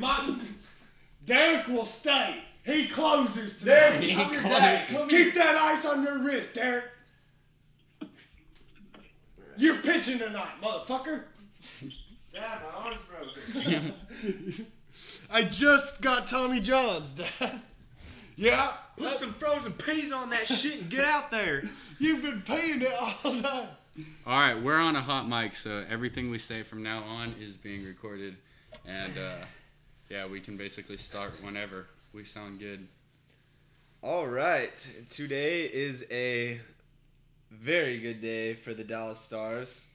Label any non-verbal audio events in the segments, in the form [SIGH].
My, Derek will stay. He closes today. Derek, He I'm your closes. dad. Come here. Keep that ice on your wrist, Derek. You're pitching tonight, motherfucker. Dad, my arm's broken. [LAUGHS] I just got Tommy John's, Dad. Yeah, Put some frozen peas on that shit and get out there. you've been paying it all night. All right, we're on a hot mic, so everything we say from now on is being recorded, and uh, yeah, we can basically start whenever we sound good. All right, today is a very good day for the Dallas Stars.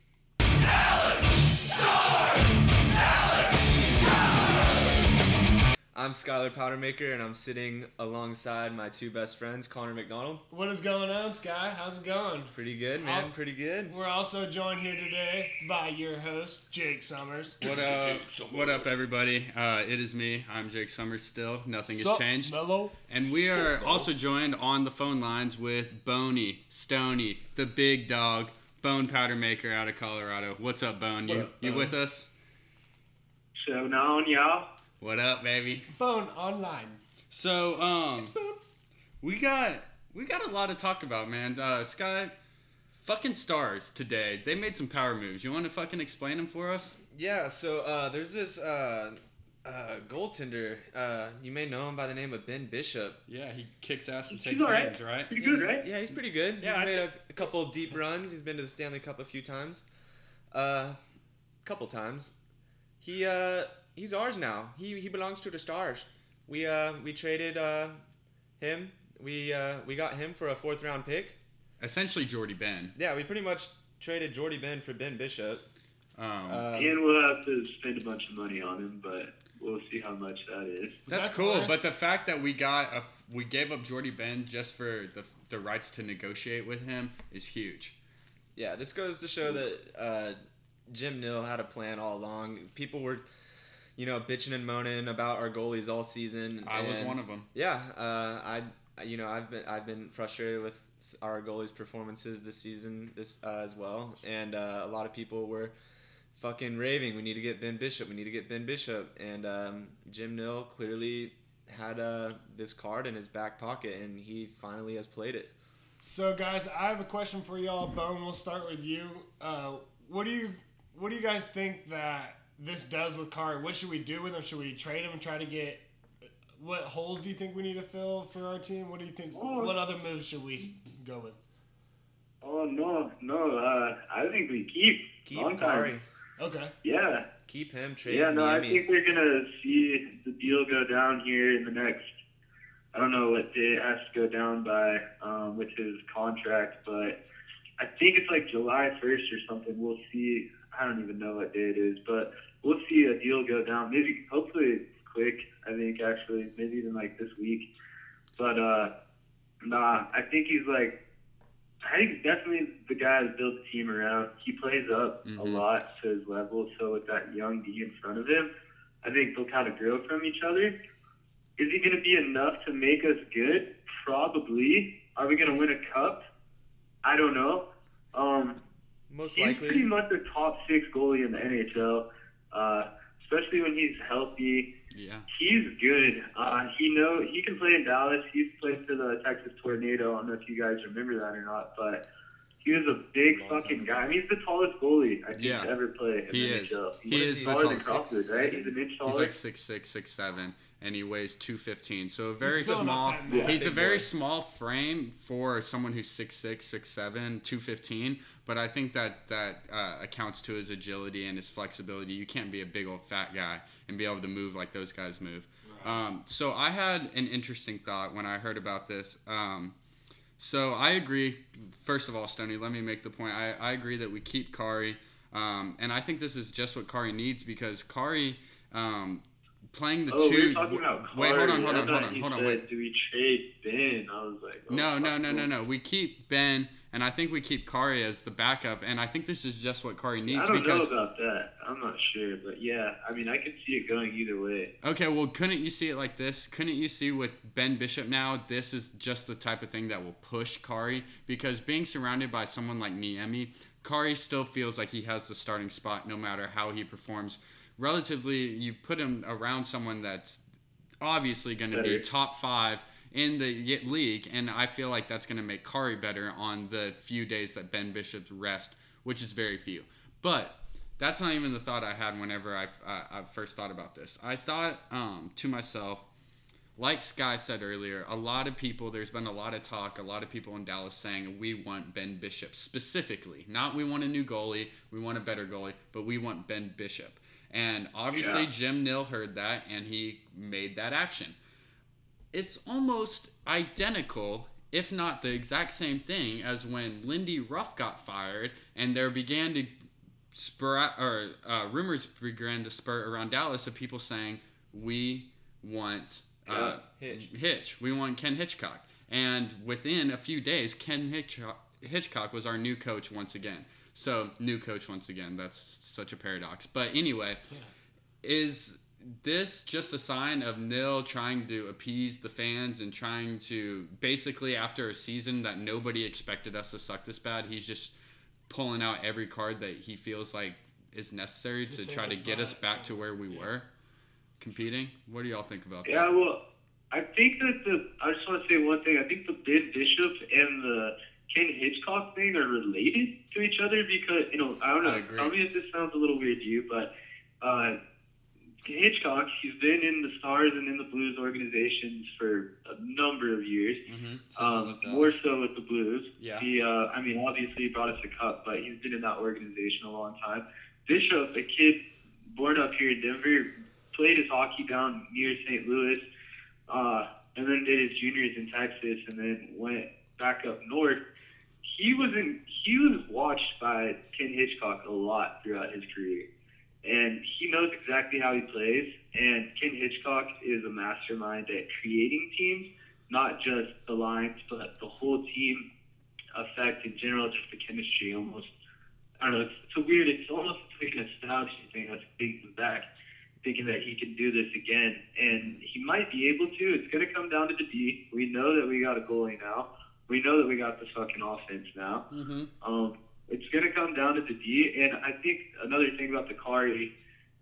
I'm Skylar Powdermaker, and I'm sitting alongside my two best friends, Connor McDonald. What is going on, Sky? How's it going? Pretty good, man. Oh. Pretty good. We're also joined here today by your host, Jake Summers. What up? What up, everybody? Uh, it is me. I'm Jake Summers. Still, nothing has changed, Mello? and we are also joined on the phone lines with Boney Stony, the big dog, Bone Powder Maker out of Colorado. What's up, Bone? you up, you Bone? with us? So now, y'all. What up, baby? Phone online. So, um, we got we got a lot to talk about, man. Uh, Sky, fucking stars today. They made some power moves. You want to fucking explain them for us? Yeah, so uh, there's this uh, uh, goaltender. Uh, you may know him by the name of Ben Bishop. Yeah, he kicks ass and He's takes alright. names, right? Pretty good, right? Yeah, he's pretty good. Yeah, he's I made a, a couple deep runs. He's been to the Stanley Cup a few times. Uh, couple times. He uh, he's ours now. He he belongs to the Stars. We uh we traded uh him. We uh we got him for a fourth round pick. Essentially, Jordie Benn. Yeah, we pretty much traded Jordie Benn for Ben Bishop. Um, Uh, and we'll have to spend a bunch of money on him, but we'll see how much that is. that's, that's cool, nice. but the fact that we got a f- we gave up Jordie Benn just for the the rights to negotiate with him is huge. Yeah, this goes to show that uh, Jim Nill had a plan all along. People were, you know, bitching and moaning about our goalies all season. I was one of them. Yeah, uh, I, you know, I've been I've been frustrated with our goalies' performances this season, this uh, as well, and uh, a lot of people were fucking raving. We need to get Ben Bishop. We need to get Ben Bishop, and um, Jim Nill clearly had uh, this card in his back pocket, and he finally has played it. So, guys, I have a question for y'all. Bone, we'll start with you. Uh, what do you What do you guys think that this does with Kari? What should we do with him? Should we trade him and try to get? What holes do you think we need to fill for our team? What do you think? Oh. What other moves should we go with? Oh no, no. Uh, I think we keep. Keep Long time. Okay. Yeah, Keep him. Trade yeah. No, I think we're gonna see the deal go down here in the next. I don't know what day it has to go down by um, with his contract, but I think it's like July 1st or something. We'll see. I don't even know what day it is, but we'll see a deal go down. Maybe, hopefully, quick. I think actually, maybe even like this week. But uh, nah, I think he's like. I think he's definitely the guy to build the team around. He plays up a Mhm. lot to his level, so with that young D in front of him, I think they'll kind of grow from each other. Is he going to be enough to make us good? Probably. Are we going to win a cup? I don't know. Um, Most likely. he's pretty much a top six goalie in the NHL, uh, especially when he's healthy. Yeah. He's good. Uh, he know he can play in Dallas. He's played for the Texas Tornado. I don't know if you guys remember that or not, but he was a big Long fucking guy. I mean, he's the tallest goalie I think Yeah. to ever play in He the is. NHL. He He's is the taller than tallest. Crawford, right? He's an inch taller. He's like six six, six seven, and he weighs two fifteen. So a very filling up small. He's a very boy. small frame for someone who's six six, six seven, two fifteen. But I think that that uh, accounts to his agility and his flexibility. You can't be a big old fat guy and be able to move like those guys move. Um, so I had an interesting thought when I heard about this. Um, so I agree. First of all, Stony, let me make the point. I, I agree that we keep Kari, um, and I think this is just what Kari needs because Kari um, playing the oh, two. we about wait, hold on, hold on, hold on, hold on. said, Wait. Do we trade Ben? I was like, oh, No, no, no, no, no. We keep Ben, and I think we keep Kari as the backup, and I think this is just what Kari needs. I don't because. know about that. I'm not sure, but yeah, I mean, I could see it going either way. Okay, well, couldn't you see it like this? Couldn't you see with Ben Bishop now? This is just the type of thing that will push Kari because being surrounded by someone like Niemi, Kari still feels like he has the starting spot no matter how he performs relatively you put him around someone that's obviously going to be top five in the league, and I feel like that's going to make Kari better on the few days that Ben Bishop's rest, which is very few. But that's not even the thought I had whenever I, I, I first thought about this. I thought um, to myself, like Sky said earlier, a lot of people, there's been a lot of talk, a lot of people in Dallas saying we want Ben Bishop specifically. Not we want a new goalie, we want a better goalie, but we want Ben Bishop. And obviously, Yeah. Jim Nill heard that and he made that action. It's almost identical, if not the exact same thing, as when Lindy Ruff got fired and there began to spur or uh, rumors began to spur around Dallas of people saying we want uh, Hitch. Hitch. We want Ken Hitchcock. And within a few days, Ken Hitchcock, Hitchcock was our new coach once again. So new coach once again. That's such a paradox. But anyway, is this just a sign of Nill trying to appease the fans and trying to basically after a season that nobody expected us to suck this bad, he's just pulling out every card that he feels like is necessary To to try to get us back. back to where we were competing? What do y'all think about that? Yeah, well, I think that the I just want to say one thing. I think the Ben Bishop and the Ken Hitchcock thing are related to each other because you know I don't know. I agree. Tell me if this sounds a little weird to you, but uh, Hitchcock, he's been in the Stars and in the Blues organizations for a number of years. Mm-hmm. Um, more so with the Blues. Yeah. He, uh, I mean, obviously he brought us a cup, but he's been in that organization a long time. Bishop, a kid born up here in Denver, played his hockey down near St. Louis, uh, and then did his juniors in Texas, and then went back up north. He was in, he was watched by Ken Hitchcock a lot throughout his career, and he knows exactly how he plays. And Ken Hitchcock is a mastermind at creating teams not just the lines, but the whole team effect in general, just the chemistry almost. I don't know, it's, it's a weird, it's almost like a nostalgia thing that's thinking back, thinking that he can do this again. And he might be able to. It's going to come down to the D. We know that we got a goalie now. We know that we got the fucking offense now. Mm-hmm. Um, it's going to come down to the D, and I think another thing about the Kari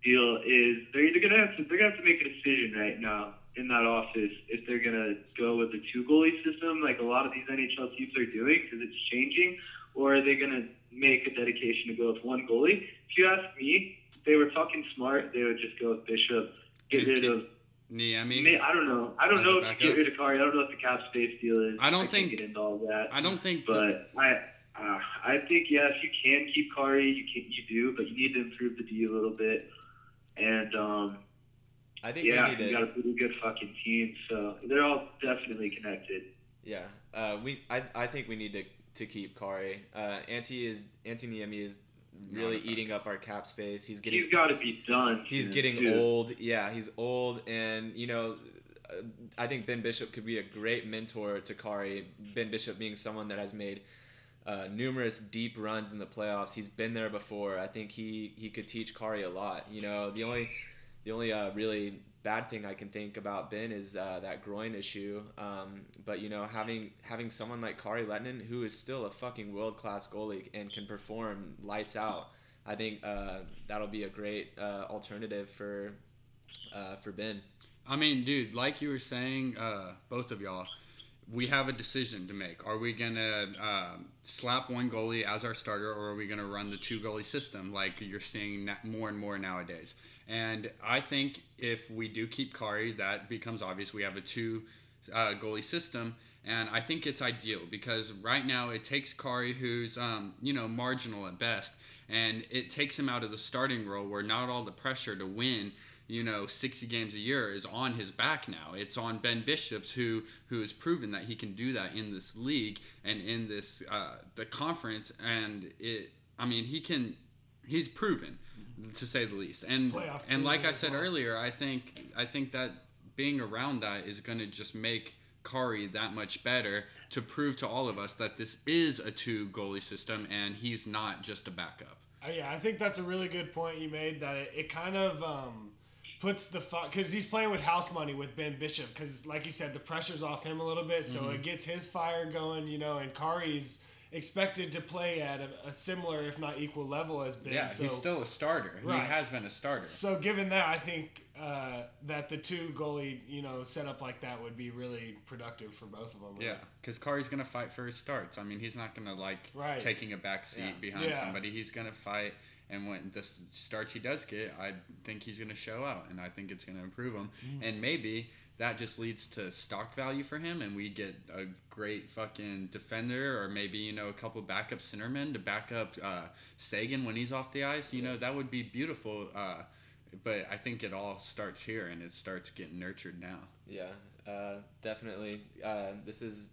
deal is they're either going to have to they're going to have to make a decision right now in that office if they're going to go with the two goalie system like a lot of these NHL teams are doing because it's changing, or are they going to make a dedication to go with one goalie? If you ask me, if they were talking smart, they would just go with Bishop, get rid of. Niemi. May, I don't know. I don't know if you get rid of Kari. I don't know what the cap space deal is. I don't can't think- get into all that. I don't think. the- But I, uh, I think yes, you can keep Kari. You can, you do, but you need to improve the D a little bit. And um, I think yeah, we need you to. got a pretty good fucking team, so they're all definitely connected. Yeah, uh, we. I, I think we need to, to keep Kari. Uh, Antti is Antti Niemi is really eating up our cap space. He's getting He's got to be done. he's getting too. old. Yeah, he's old, and you know, uh, I think Ben Bishop could be a great mentor to Kari. Ben Bishop being someone that has made uh, numerous deep runs in the playoffs. He's been there before. I think he he could teach Kari a lot. You know, the only the only uh, really bad thing I can think about Ben is uh, that groin issue. Um, but you know, having having someone like Kari Lehtonen, who is still a fucking world class goalie and can perform lights out, I think uh, that'll be a great uh, alternative for uh, for Ben. I mean, dude, like you were saying, both of y'all, we have a decision to make. Are we gonna um, slap one goalie as our starter, or are we gonna run the two goalie system like you're seeing more and more nowadays? And I think if we do keep Kari, that becomes obvious. We have a two uh, goalie system, and I think it's ideal because right now it takes Kari, who's um, you know marginal at best, and it takes him out of the starting role where not all the pressure to win you know 60 games a year is on his back now it's on ben bishops who who has proven that he can do that in this league and in this uh, the conference and it i mean he can he's proven to say the least and Playoff and like i said well. earlier i think i think that being around that is going to just make Kari that much better to prove to all of us that this is a two goalie system and he's not just a backup. Uh, yeah, I think that's a really good point you made. That it, it kind of um, puts the fuck because he's playing with house money with Ben Bishop. Because like you said, the pressure's off him a little bit, so Mm-hmm. it gets his fire going. You know, and Kari's expected to play at a, a similar, if not equal level as Ben. Yeah, so, he's still a starter. Right. He has been a starter. so given that, I think uh, that the two goalie, you know, setup like that would be really productive for both of them. Yeah, because Kari's gonna fight for his starts. I mean, he's not gonna like Right. taking a back seat Yeah. behind Yeah. somebody. He's gonna fight, and when the starts he does get, I think he's gonna show out, and I think it's gonna improve him. And maybe that just leads to stock value for him, and we get a great fucking defender, or maybe you know a couple backup centermen to back up uh, Seguin when he's off the ice. You know that would be beautiful. Uh, but I think it all starts here, and it starts getting nurtured now. Yeah, uh, definitely. Uh, this is,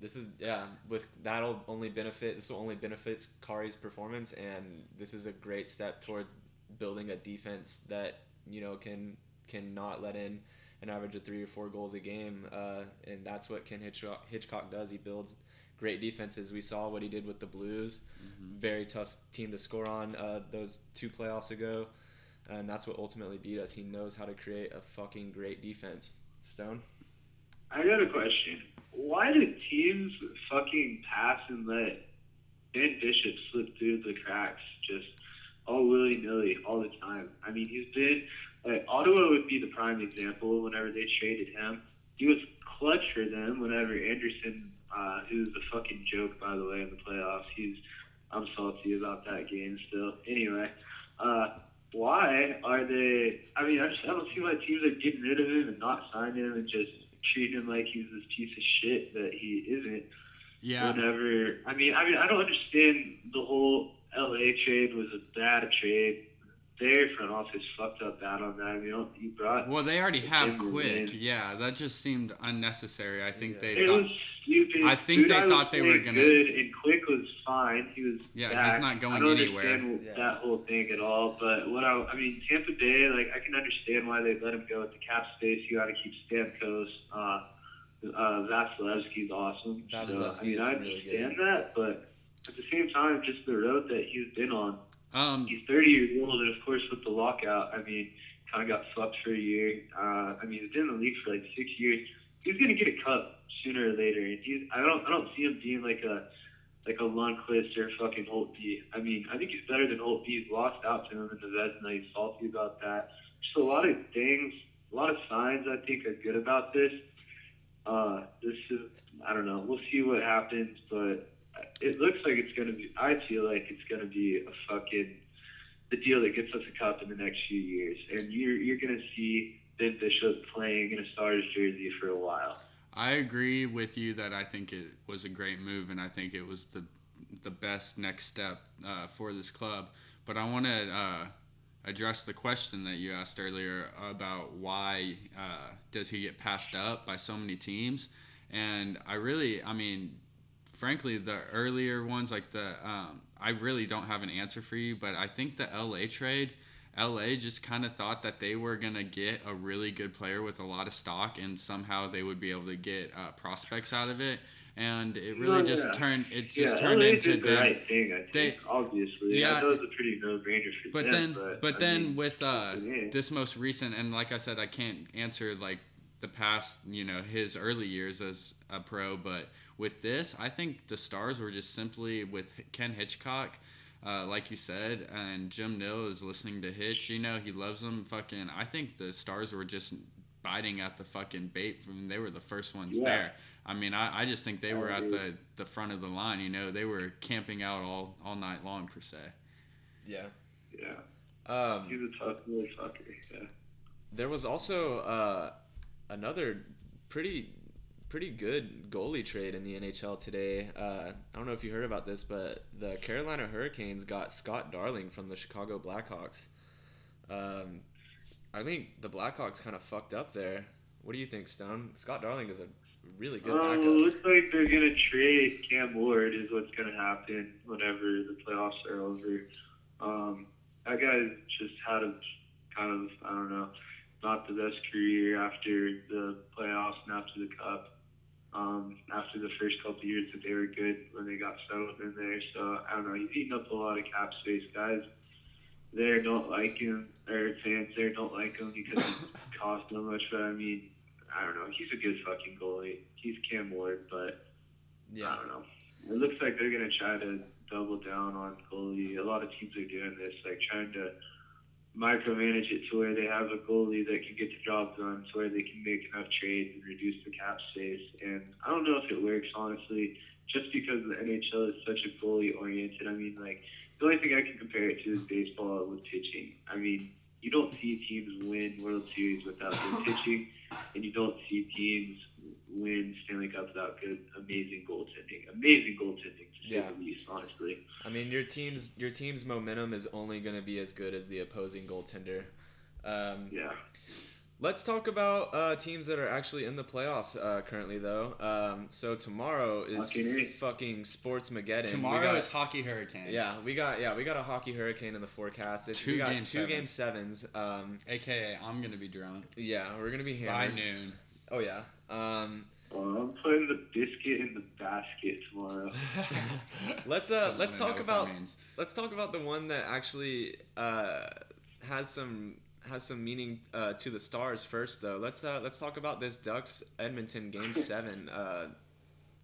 this is yeah. With that'll only benefit. This will only benefits Kari's performance, and this is a great step towards building a defense that you know can can not let in an average of three or four goals a game. Uh, and that's what Ken Hitchcock, Hitchcock does. He builds great defenses. We saw what he did with the Blues. Very tough team to score on uh, those two playoffs ago. And that's what ultimately beat us. He knows how to create a fucking great defense. Stone? I got a question. Why do teams fucking pass and let Ben Bishop slip through the cracks just all willy nilly all the time? I mean, he's been like Ottawa would be the prime example. Whenever they traded him, he was clutch for them. Whenever Anderson, uh, who's a fucking joke by the way in the playoffs, he's I'm salty about that game still. Anyway, uh, why are they? I mean, I, just, I don't see why teams are getting rid of him and not signing him and just treating him like he's this piece of shit that he isn't. Yeah. Whenever, I mean, I mean, I don't understand the whole LA trade was a bad trade. Their front office fucked up bad on that. I mean, you, you brought Well, they already have Quick. win. Yeah, that just seemed unnecessary. I think Yeah. they it thought. was stupid. I think they Udai thought they were gonna- good, and Quick was fine. He was Yeah, he's not going I don't anywhere. understand Yeah. that whole thing at all. But what I, I mean, Tampa Bay, like I can understand why they let him go at the cap space. You got to keep Stamkos. Uh, uh, Vasilevskiy's awesome. so, I mean, is I really understand that, but at the same time, just the road that he's been on. Um, He's 30 years old, and of course, with the lockout, I mean, kind of got fucked for a year. Uh, I mean, he's been in the league for like six years. He's gonna get a cup sooner or later, and he's. I don't. I don't see him being like a like a Lundqvist or fucking Holtby. I mean, I think he's better than Holtby. He's lost out to him in the Vezina. He's salty about that. Just a lot of things, a lot of signs I think are good about this. Uh, this is. I don't know. We'll see what happens, but it looks like it's gonna be. I feel like it's gonna be a fucking the deal that gets us a cup in the next few years, and you're you're gonna see Ben Bishop playing in a Stars jersey for a while. I agree with you that I think it was a great move, and I think it was the the best next step uh, for this club. But I want to uh, address the question that you asked earlier about why uh, does he get passed up by so many teams? And I really, I mean, frankly, the earlier ones like the, um, I really don't have an answer for you. But I think the LA trade. LA just kind of thought that they were going to get a really good player with a lot of stock and somehow they would be able to get uh, prospects out of it. And it really Oh, just yeah. turned it just yeah, turned LA into the them. right thing. I think they- obviously, Yeah, it was a pretty no-brainer for But them. then, but, but then mean, with uh, this most recent, and like I said, I can't answer like the past, you know, his early years as a pro, but with this, I think the stars were just simply with Ken Hitchcock. Uh, like you said, and Jim Nill is listening to Hitch. You know, he loves them. Fucking, I think the stars were just biting at the fucking bait from they were the first ones Yeah. there. I mean, I, I just think they I were at the, the front of the line. You know, they were camping out all all night long per se. Yeah. yeah, Um, he's a tough little fucker. Yeah. there was also uh, another pretty pretty good goalie trade in the NHL today. Uh, I don't know if you heard about this, but the Carolina Hurricanes got Scott Darling from the Chicago Blackhawks. Um, I think the Blackhawks kind of fucked up there. What do you think, Stone? Scott Darling is a really good Um, backup. looks like they're gonna trade Cam Ward is what's gonna happen whenever the playoffs are over. Um, that guy just had a kind of I don't know, not the best career after the playoffs and after the cup. Um, after the first couple of years that they were good when they got settled in there, so I don't know. He's eating up a lot of cap space, guys. There don't like him, or fans there don't like him because he [LAUGHS] costs so much. But I mean, I don't know. He's a good fucking goalie. He's Cam Ward, but yeah. I don't know. it looks like they're gonna try to double down on goalie. A lot of teams are doing this, like trying to micromanage it to where they have a goalie that can get the job done, to where they can make enough trades and reduce the cap space. And I don't know if it works honestly, just because the NHL is such a goalie oriented. I mean, like the only thing I can compare it to is baseball with pitching. I mean, you don't see teams win World Series without good [LAUGHS] pitching, and you don't see teams win Stanley Cup without good, amazing goaltending. Amazing goaltending, to say Yeah. the least, honestly. I mean, your team's your team's momentum is only going to be as good as the opposing goaltender. Um, Yeah. Let's talk about uh, teams that are actually in the playoffs uh, currently, though. Um, so tomorrow is Fucking fucking sports mageddon. Tomorrow we got, is Hockey Hurricane. yeah, we got yeah we got a hockey hurricane in the forecast. It's, Two we got game two game sevens. Um, AKA, I'm gonna be drunk yeah, we're gonna be here by noon. Oh yeah. Um, Well, I'm putting the biscuit in the basket tomorrow. [LAUGHS] let's uh let's talk about let's talk about the one that actually uh, has some has some meaning uh, to the stars first though. Let's uh, let's talk about this Ducks Edmonton game [LAUGHS] seven. Uh,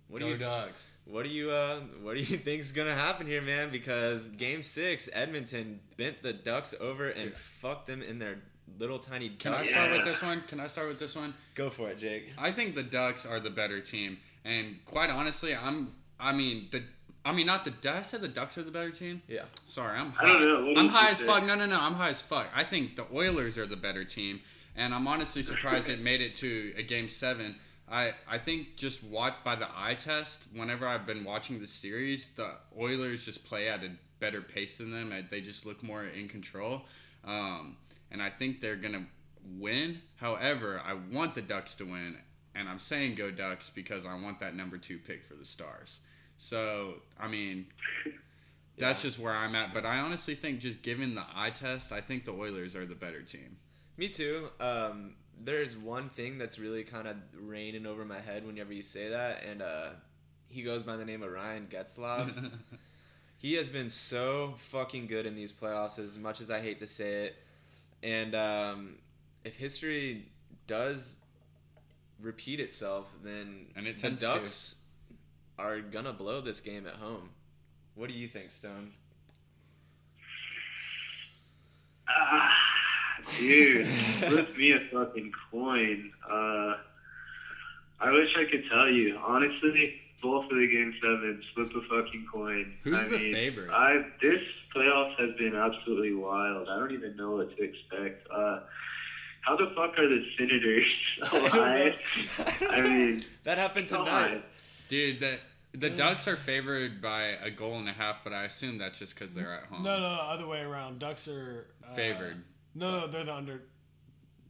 what Go do you Ducks. what do you uh, what do you [LAUGHS] think's gonna happen here, man? Because game six, Edmonton bent the Ducks over and Dude. fucked them in their little tiny. Can I start Yeah. with this one? Can I start with this one? Go for it, Jake. I think the Ducks are the better team, and quite honestly, I'm. I mean the. I mean, not the. Did I say the Ducks are the better team? Yeah. Sorry, I'm. I High. don't know. What I'm high as say? fuck. No, no, no. I'm high as fuck. I think the Oilers are the better team, and I'm honestly [LAUGHS] surprised it made it to a game seven. I I think just watch by the eye test. Whenever I've been watching the series, the Oilers just play at a better pace than them. They just look more in control, um, and I think they're gonna win. However, I want the Ducks to win, and I'm saying go Ducks because I want that number two pick for the Stars. So I mean, that's just where I'm at. But I honestly think, just given the eye test, I think the Oilers are the better team. Me too. Um, there's one thing that's really kind of raining over my head whenever you say that, and uh, he goes by the name of Ryan Getzlaf. [LAUGHS] he has been so fucking good in these playoffs, as much as I hate to say it. And um, if history does repeat itself, then And it the tends to. Ducks are gonna blow this game at home. What do you think, Stone? Ah, dude, flip me a fucking coin. Uh, I wish I could tell you. Honestly, both of the game sevens, flip a fucking coin. Who's I the mean, favorite? I this playoffs has been absolutely wild. I don't even know what to expect. Uh, how the fuck are the Senators [LAUGHS] alive? I mean, [LAUGHS] that happened come tonight. on. Dude, the the Ducks are favored by a goal and a half, but I assume that's just because they're at home. no, no, no, other way around. Ducks are uh, Favored. No, no, they're the under.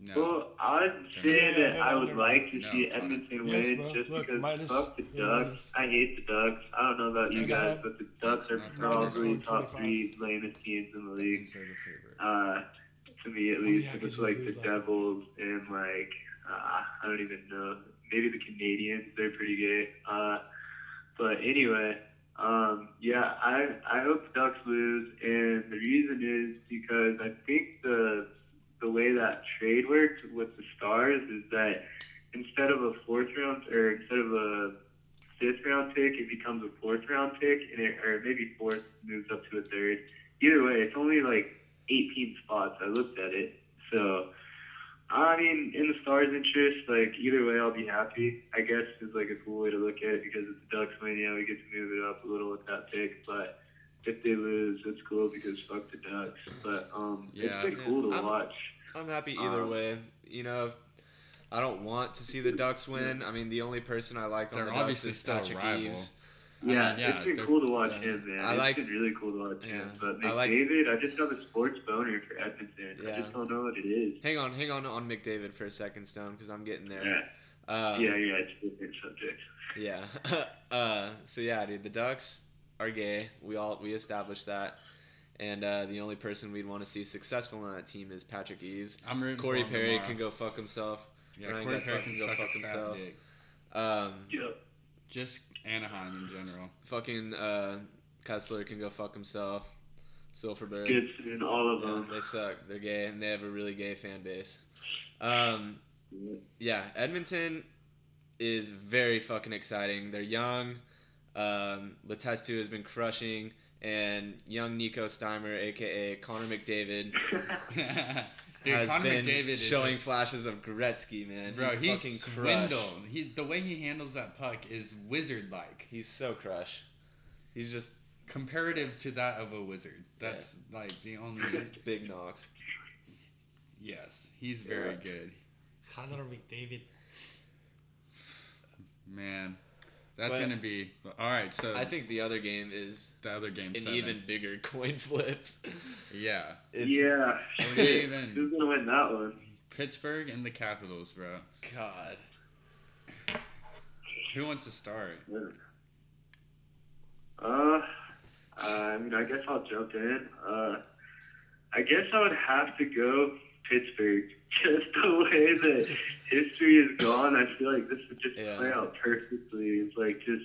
No. Well, I'd say Yeah, that they're I would under- like to No, see Connor. Edmonton Yes, win bro. just Look, because minus- fuck the Ducks. minus. I hate the Ducks. I don't know about you guys, but the Ducks are probably 125. top three lamest teams in the league. means they're the favorite. Uh, to me, at Oh, least, yeah, it's like the last time. Devils and like uh, I don't even know. Maybe the Canadiens. They're pretty good. Uh, but anyway, um, yeah, I I hope the Ducks lose, and the reason is because I think the the way that trade works with the Stars is that instead of a fourth round or instead of a fifth round pick, it becomes a fourth round pick, and it, or maybe fourth moves up to a third. Either way, it's only like 18 spots. I looked at it, so I mean, in the Stars' interest, like either way, I'll be happy. I guess is like a cool way to look at it because it's the Ducks win, yeah, we get to move it up a little with that pick. But if they lose, it's cool because fuck the Ducks. But um, Yeah, it's been cool to I'm- watch. I'm happy either Um, way. You know, if, I don't want to see the Ducks win. I mean, the only person I like on the Ducks obviously is still Patrick rival. Eaves. Yeah, mean, yeah, it's been cool to watch yeah. him, man. I It's like- been really cool to watch Yeah, him. But I like- McDavid, I just have a sports boner for Edmonton. I just don't know what it is. Hang on, hang on on McDavid for a second, Stone, because I'm getting there. Yeah, Um, yeah, yeah. It's a different subject. Yeah. [LAUGHS] uh, so yeah, dude, the Ducks are gay. We all we established that, and uh, the only person we'd want to see successful on that team is Patrick Eaves. I'm rooting Corey for him Perry tomorrow. can go fuck himself. Yeah, Ryan Corey Perry can can go fuck himself. Um, Yep. Just Anaheim in general. fucking uh, Kesler can go fuck himself. Silfverberg. Goodson, all of Yeah, them. they suck. They're gay, and they have a really gay fan base. Um, yeah, Edmonton is very fucking exciting. They're young. Um, Letestu has been crushing, and young Nico Steimer, aka Connor McDavid, [LAUGHS] Dude, [LAUGHS] has Connor been McDavid is showing just- flashes of Gretzky, man. Bro, he's, he's, fucking swindled. crush. He the way he handles that puck is wizard like. He's so crush. He's just Comparative to that of a wizard. That's like the only just big knocks. Yes, he's very Yeah. good. Connor McDavid. Man. That's But- gonna be all right. So I think the other game is the other game, an seven. even bigger [LAUGHS] coin flip. yeah, It's, yeah. Even- Who's gonna win that one? Pittsburgh and the Capitals, bro. God. Who wants to start? Uh, I mean, I guess I'll jump in. Uh, I guess I would have to go Pittsburgh. [LAUGHS] Just the way that history is gone, I feel like this would just Yeah. play out perfectly. It's like just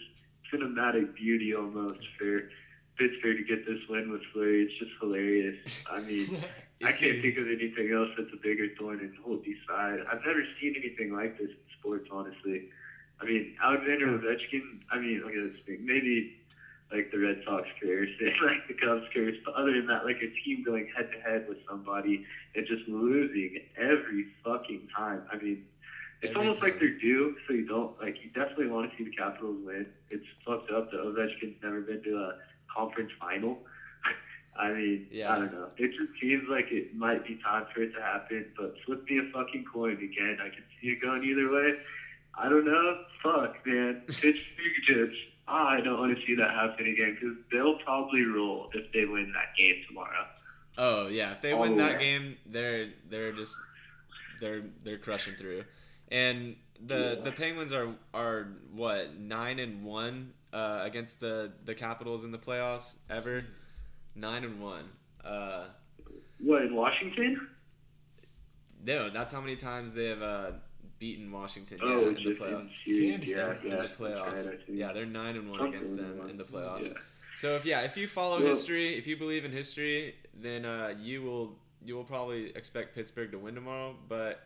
cinematic beauty almost for Pittsburgh to get this win with Fleury. It's just hilarious. I mean, [LAUGHS] I can't think of anything else that's a bigger thorn in Holtby's side. I've never seen anything like this in sports, honestly. I mean, Alexander Ovechkin. I mean, okay, let's think. Maybe like the Red Sox curse [LAUGHS] and like the Cubs curse, but other than that, like a team going head to head with somebody and just losing every fucking time. I mean, it's Every almost like they're due, so you don't like. You definitely want to see the Capitals win. It's fucked up that Ovechkin's never been to a conference final. [LAUGHS] I mean, Yeah. I don't know. It just seems like it might be time for it to happen, but flip me a fucking coin again. I can see it going either way. I don't know. Fuck, man. Pittsburgh just. I don't want to see that happen again because they'll probably roll if they win that game tomorrow. Oh yeah, if they All win that way. game, they're they're just they're they're crushing through. And the Yeah. the Penguins are are what nine and one uh, against the the Capitals in the playoffs ever. Nine and one. Uh, What in Washington? no, that's how many times they have uh, beaten Washington. Oh, yeah, in the playoffs. series. Yeah, in yeah. the playoffs. right, yeah, they're nine and one Something against them like in the playoffs. Yeah. So if yeah, if you follow Well- history, if you believe in history, then uh, you will you will probably expect Pittsburgh to win tomorrow. But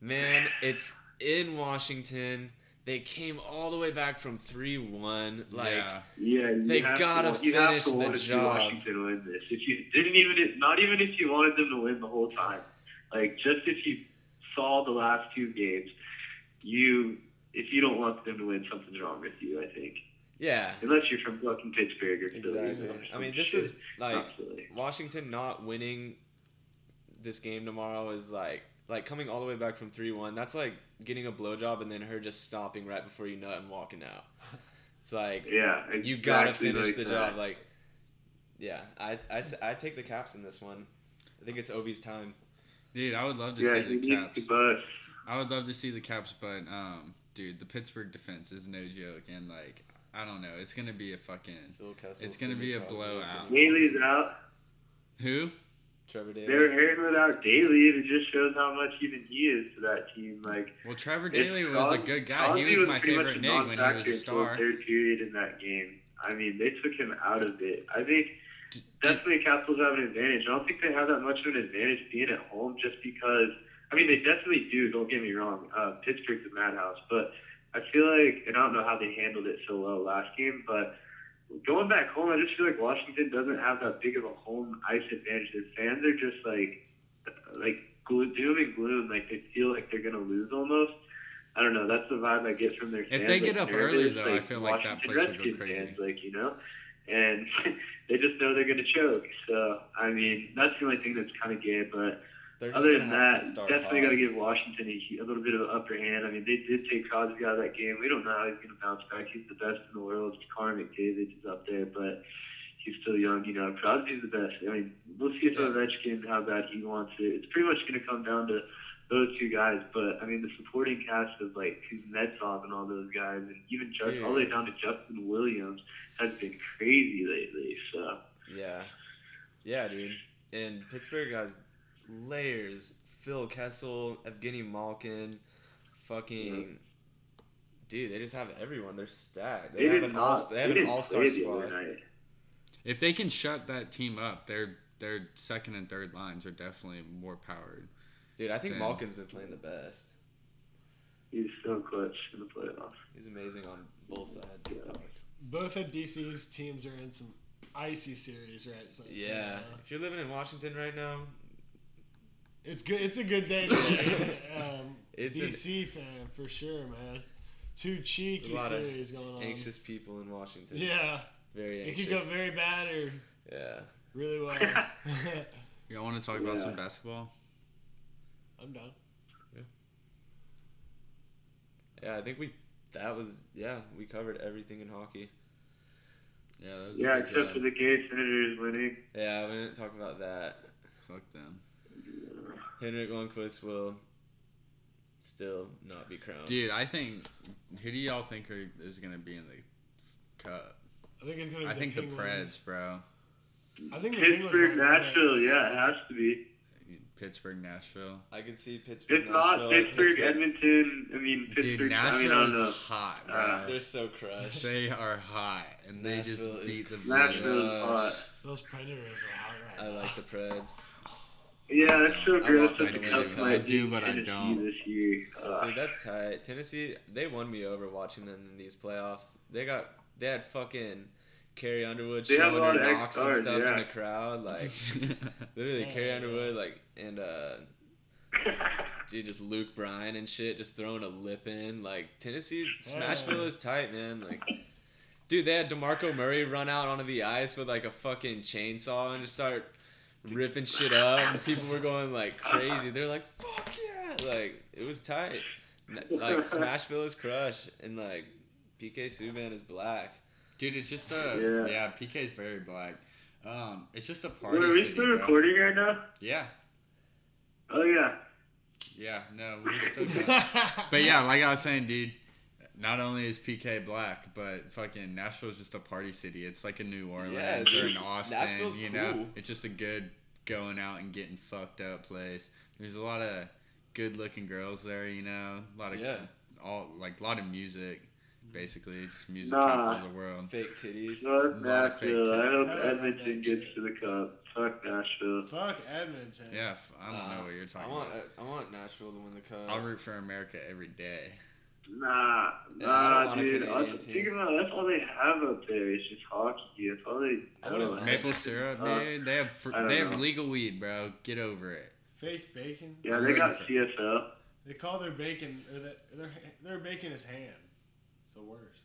man, it's in Washington. They came all the way back from three one. Like yeah, Yeah, They gotta to, you have finish to the want to job. Washington win this. If you didn't even, not even if you wanted them to win the whole time, like just if you saw the last two games, you, if you don't want them to win, something's wrong with you. I think, yeah, unless you're from fucking Pittsburgh or Philly. exactly. I mean, this shit. is like Not Washington not winning this game tomorrow is like like coming all the way back from three one. That's like getting a blowjob and then her just stopping right before you nut and walking out. It's like Yeah, you gotta finish like the that. job. Like, yeah, I, I, I take the Caps in this one. I think it's Ovi's time. Dude, I would love to Yeah, see the Caps. But... I would love to see the Caps, but um, dude, the Pittsburgh defense is no joke, and like, I don't know, it's gonna be a fucking Phil Kessel. It's gonna be a blowout. Haley's out. who? Trevor Daley. They were Davis. hearing without Daley. and It just shows how much even he is to that team. Like. Well, Trevor Daley was a good guy. Crosby He was my pretty much favorite a Nig when he was a star. Third period in that game. I mean, they took him out of it. I think D- d- definitely Capitals have an advantage. I don't think they have that much of an advantage being at home, just because. I mean, they definitely do. Don't get me wrong. Uh, Pittsburgh's a madhouse, but I feel like, and I don't know how they handled it so well last game, but going back home, I just feel like Washington doesn't have that big of a home ice advantage. Their fans are just like, like doom and gloom. Like they feel like they're gonna lose almost. I don't know. That's the vibe I get from their fans. If they get like, up early, though, I feel like that Washington place would go crazy. Fans, like you know, and [LAUGHS] they just know they're gonna choke. So I mean, that's the only thing that's kind of gay. But other than that, definitely got to give Washington a, a little bit of an upper hand. I mean, they did take Crosby out of that game. We don't know how he's going to bounce back. He's the best in the world. Connor McDavid is up there, but he's still young. You know, Crosby's the best. I mean, we'll see if Yeah. Ovechkin how bad he wants it. It's pretty much going to come down to those two guys. But I mean, the supporting cast of like Kuznetsov and all those guys, and even just all the way down to Justin Williams has been crazy lately. So. Yeah, yeah, dude. And Pittsburgh has layers. Phil Kessel, Evgeny Malkin, fucking. Dude, they just have everyone. They're stacked. They, have did an all. not- They have they an didn't all-star play the other squad. If they can shut that team up, their their second and third lines are definitely more powered. Dude, I think Damn. Malkin's been playing the best. He's so clutch in the playoffs. He's amazing on both sides. of the puck. both of DC's teams are in some icy series, right? So, Yeah. uh, If you're living in Washington right now, it's good. It's a good day [LAUGHS] today. um, It's an- DC fan for sure, man. Two cheeky A lot of series going on. anxious people in Washington. Yeah, Very it could go very bad or yeah. really well. [LAUGHS] [LAUGHS] Y'all want to talk about some basketball? I'm done. Yeah, Yeah, I think we that was yeah, we covered everything in hockey. Yeah, that was Yeah, a good except job. for the gay senators winning. Yeah, we didn't talk about that. Fuck them. Henrik Lundqvist will still not be crowned. Dude, I think who do y'all think are, is gonna be in the cup? I think it's gonna. Be I think the Penguins. Preds, bro. I think the Pittsburgh, might win it. Nashville, yeah, it has to be. Pittsburgh, Nashville. I could see Pittsburgh. If not Nashville, or Pittsburgh, Edmonton. I mean, Dude, Pittsburgh. I Nashville I don't is know. hot, bro. Uh, They're so crushed. they are hot, and they just beat the Nashville Blues. hot. Those Predators are hot right I now. like the Preds. Yeah, it's so I gross want that them the to Cubs win. I do, beat but I Tennessee don't. this year. Uh, Dude, that's tight. Tennessee, they won me over watching them in these playoffs. They got they had fucking Carrie Underwood They have showing a lot her of knocks and ex-stars, stuff in the crowd. Like [LAUGHS] literally Carrie Underwood, like and uh [LAUGHS] dude, just Luke Bryan and shit, just throwing a lip in. Like Tennessee, Smashville is tight, man. Like. Dude, they had DeMarco Murray run out onto the ice with like a fucking chainsaw and just start ripping shit up. And people were going like crazy. They're like, "Fuck yeah!" Like it was tight. Like [LAUGHS] Smashville is crushed, and like PK Subban is black. Dude, it's just a Yeah. yeah. PK is very black. Um, it's just a party Wait, are we city, still bro. recording right now? Yeah, Oh yeah. yeah. No, we're still. [LAUGHS] but yeah, like I was saying, dude. Not only is PK black, but fucking Nashville's just a party city. It's like a New Orleans Yeah, or an Austin. Nashville's you know, cool. it's just a good going out and getting fucked up place. There's a lot of good looking girls there. You know, a lot of Yeah. all like a lot of music, basically just music Nah. capital the world. Fake titties. Fuck lot fake Nashville. I hope. Edmonton gets to the cup. Fuck Nashville. Fuck Edmonton. Yeah, f- I don't Uh, know what you're talking I want about. I want Nashville to win the cup. I'll root for America every day. Nah, Yeah, I don't nah, want dude. Canadian I was team. thinking about that's all they have up there. It's just hockey. That's all they. I wouldn't know. Maple syrup, Uh, dude. They have fr- I don't they have know. legal weed, bro. Get over it. Fake bacon. Yeah, they got Rooting CFL. They call their bacon or their their, their bacon is ham. It's the worst.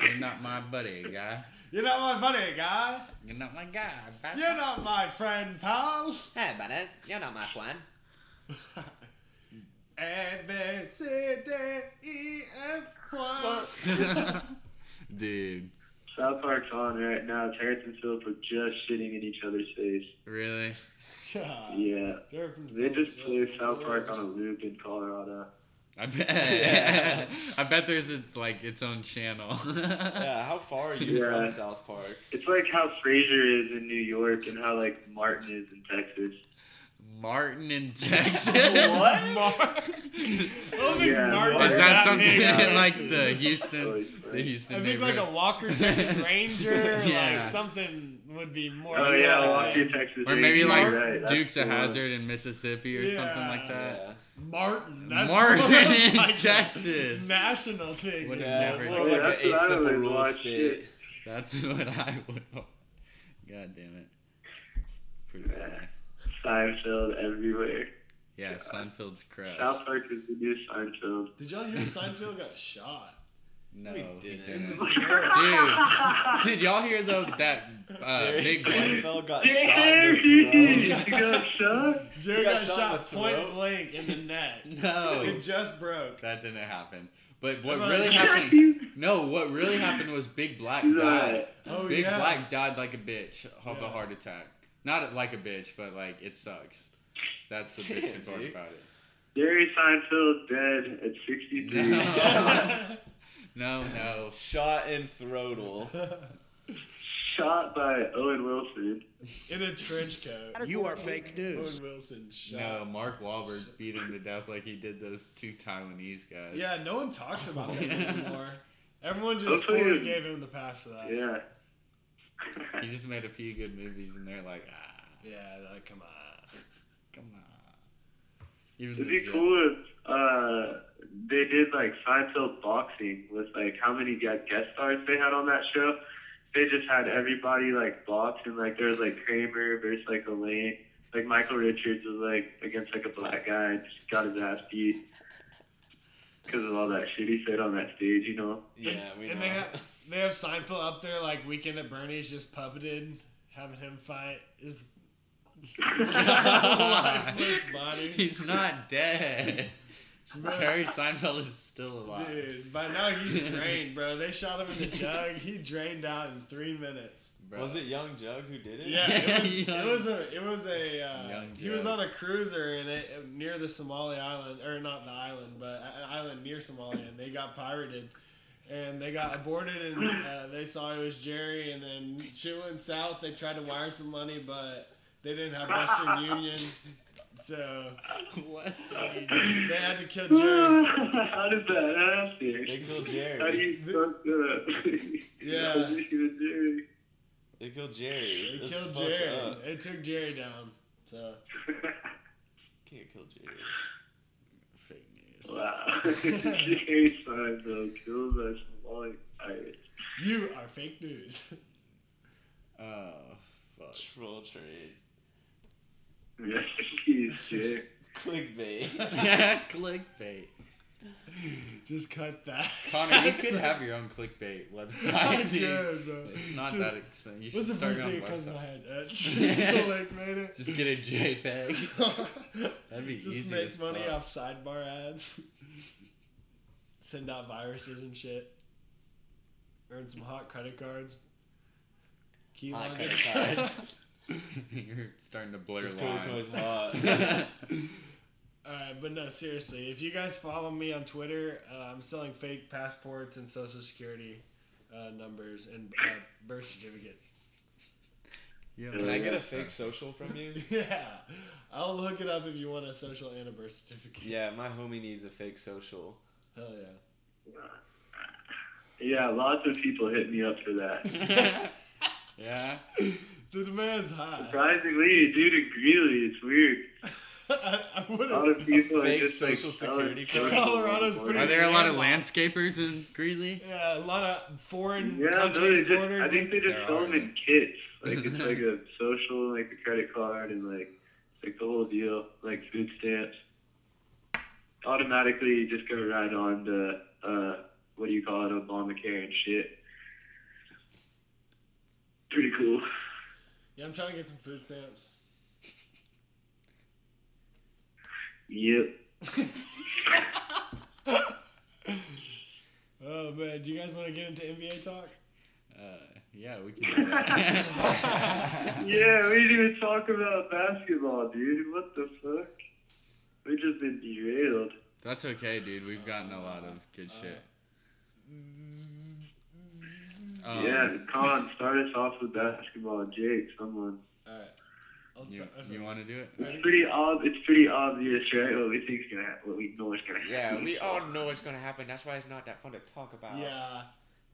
You're not my buddy, guy. You're not my buddy, guy. You're not my guy. pal. You're not my friend, pal. Hey, buddy, you're not my friend. [LAUGHS] A B C D E F Y. [LAUGHS] dude, South Park's on right now. Terrance and Phillip are just shitting in each other's face. really? God. Yeah. They're from They just play South Park on a loop in Colorado. I bet. Yeah. [LAUGHS] I bet there's a, like its own channel. Yeah, how far are you Yeah. from South Park? It's like how Frasier is in New York and how like Martin is in Texas. Martin in [LAUGHS] Texas. What? [LAUGHS] Mark? I don't think Yeah, Mark Mark. Is is that something big in like the Houston, the. Houston I think like a? Walker Texas Ranger, [LAUGHS] Yeah. like something would be more. Oh yeah, that. Walker, Texas. Or maybe like right, that's Dukes of the one. Hazard in Mississippi or something like that. Yeah. Martin. That's Martin in like Texas. National thing. Would have Yeah, never more like an eight I simple would rules state. That's what I would. God damn it. Pretty funny. Seinfeld everywhere. Yeah, Seinfeld's crush. South Park is the new Seinfeld. Did y'all hear Seinfeld got shot? No, We didn't. didn't. Dude. [LAUGHS] Did y'all hear though that uh, Jerry big Seinfeld got shot in Jerry, the you got shot? Jerry got got, shot shot point throat? blank in the neck. [LAUGHS] No, It just broke. that didn't happen. But what really happened? No, what really happened was Big Black died. alright. Oh Big yeah. Black died like a bitch of a heart attack. Not like a bitch, but like it sucks. That's the bitchy Damn, part dude. about it. Jerry Seinfeld dead at 63. No. [LAUGHS] No, no. Shot in throttle. Shot by Owen Wilson. in a trench coat. You are fake news. Owen Wilson shot. No, Mark Wahlberg beat him to death like he did those two Taiwanese guys. Yeah, no one talks about that [LAUGHS] anymore. Everyone just Hopefully- fully gave him the pass for that. Yeah. He just made a few good movies, and they're like, ah, Yeah, like come on. come on. Even It'd the be Jets. cool if uh, they did like Seinfeld boxing with like how many gu- guest stars they had on that show. They just had everybody like box and like there was like Kramer versus like Elaine. Like Michael Richards was like against like a black guy and just got his ass beat because of all that shit he said on that stage, you know. Yeah, we and know. they have they have Seinfeld up there like Weekend at Bernie's just puppeted, having him fight his body. [LAUGHS] He's not dead. Jerry Seinfeld is still alive. Dude, by now he's drained, bro. They shot him in the jug. He drained out in three minutes. Bro. Was it Young Jug who did it? Yeah, it [LAUGHS] was. It was a. It was a. Uh, Young he was on a cruiser in it near the Somali island, or not the island, but an island near Somalia, and they got pirated, and they got aborted, and uh, they saw it was Jerry, and then shit went south. They tried to wire some money, but they didn't have Western [LAUGHS] Union, so Western Union. they had to kill Jerry. How did that happen? They happen? killed How do [LAUGHS] Jerry. you fuck that? Yeah. They killed Jerry. They That's killed Jerry. up. They took Jerry down. So [LAUGHS] Can't kill Jerry. Fake news. wow. [LAUGHS] Jerry Seinfeld killed by Somali pirates. you are fake news. [LAUGHS] Oh, fuck. Troll trade. Yes, he's Jerry. Clickbait. Clickbait. [LAUGHS] Just cut that. Connor, you could [LAUGHS] have your own clickbait [LAUGHS] website. dude. could, bro. It's not Just- that expensive. You should What's the start first your thing own that comes to my website. head? Uh, like made it. Just get a JPEG. That'd be Just easy make as money fuck. off sidebar ads. Send out viruses and shit. Earn some hot credit cards. Key Hot credit cards. You're starting to blur This credit lines. card's hot. Alright, but no, seriously, if you guys follow me on Twitter, uh, I'm selling fake passports and social security uh, numbers and uh, birth certificates. Yeah, Can I get a fake [LAUGHS] social from you? yeah, I'll look it up if you want a social and a birth certificate. Yeah, my homie needs a fake social. Hell yeah. Yeah, lots of people hit me up for that. [LAUGHS] yeah. [LAUGHS] The demand's high. Surprisingly, dude in Greeley, it's weird. [LAUGHS] I, I would A lot have. of people are fake just like social selling security social? Colorado's pretty- Are there a lot of landscapers in Greeley? Yeah, a lot of foreign Yeah, no, countries they just, I think they just There sell them in kits. Like it's like [LAUGHS] a social, like a credit card, and like it's like the whole deal, like food stamps. Automatically, you just go right on to uh, what do you call it, Obamacare and shit. Pretty cool. Yeah, I'm trying to get some food stamps. Yep. [LAUGHS] Oh man, do you guys want to get into NBA talk? Uh, yeah, we can. [LAUGHS] Yeah, we didn't even talk about basketball, dude. What the fuck? We just been derailed. That's okay, dude. We've gotten a lot of good shit. Um, yeah, Colin, start us off with basketball. Jake, someone. All right. I'll You, you want to do it? It's pretty ob- It's pretty obvious, right? What we think's gonna happen. What we know is gonna happen. Yeah, we all know what's gonna happen. That's why it's not that fun to talk about. Yeah,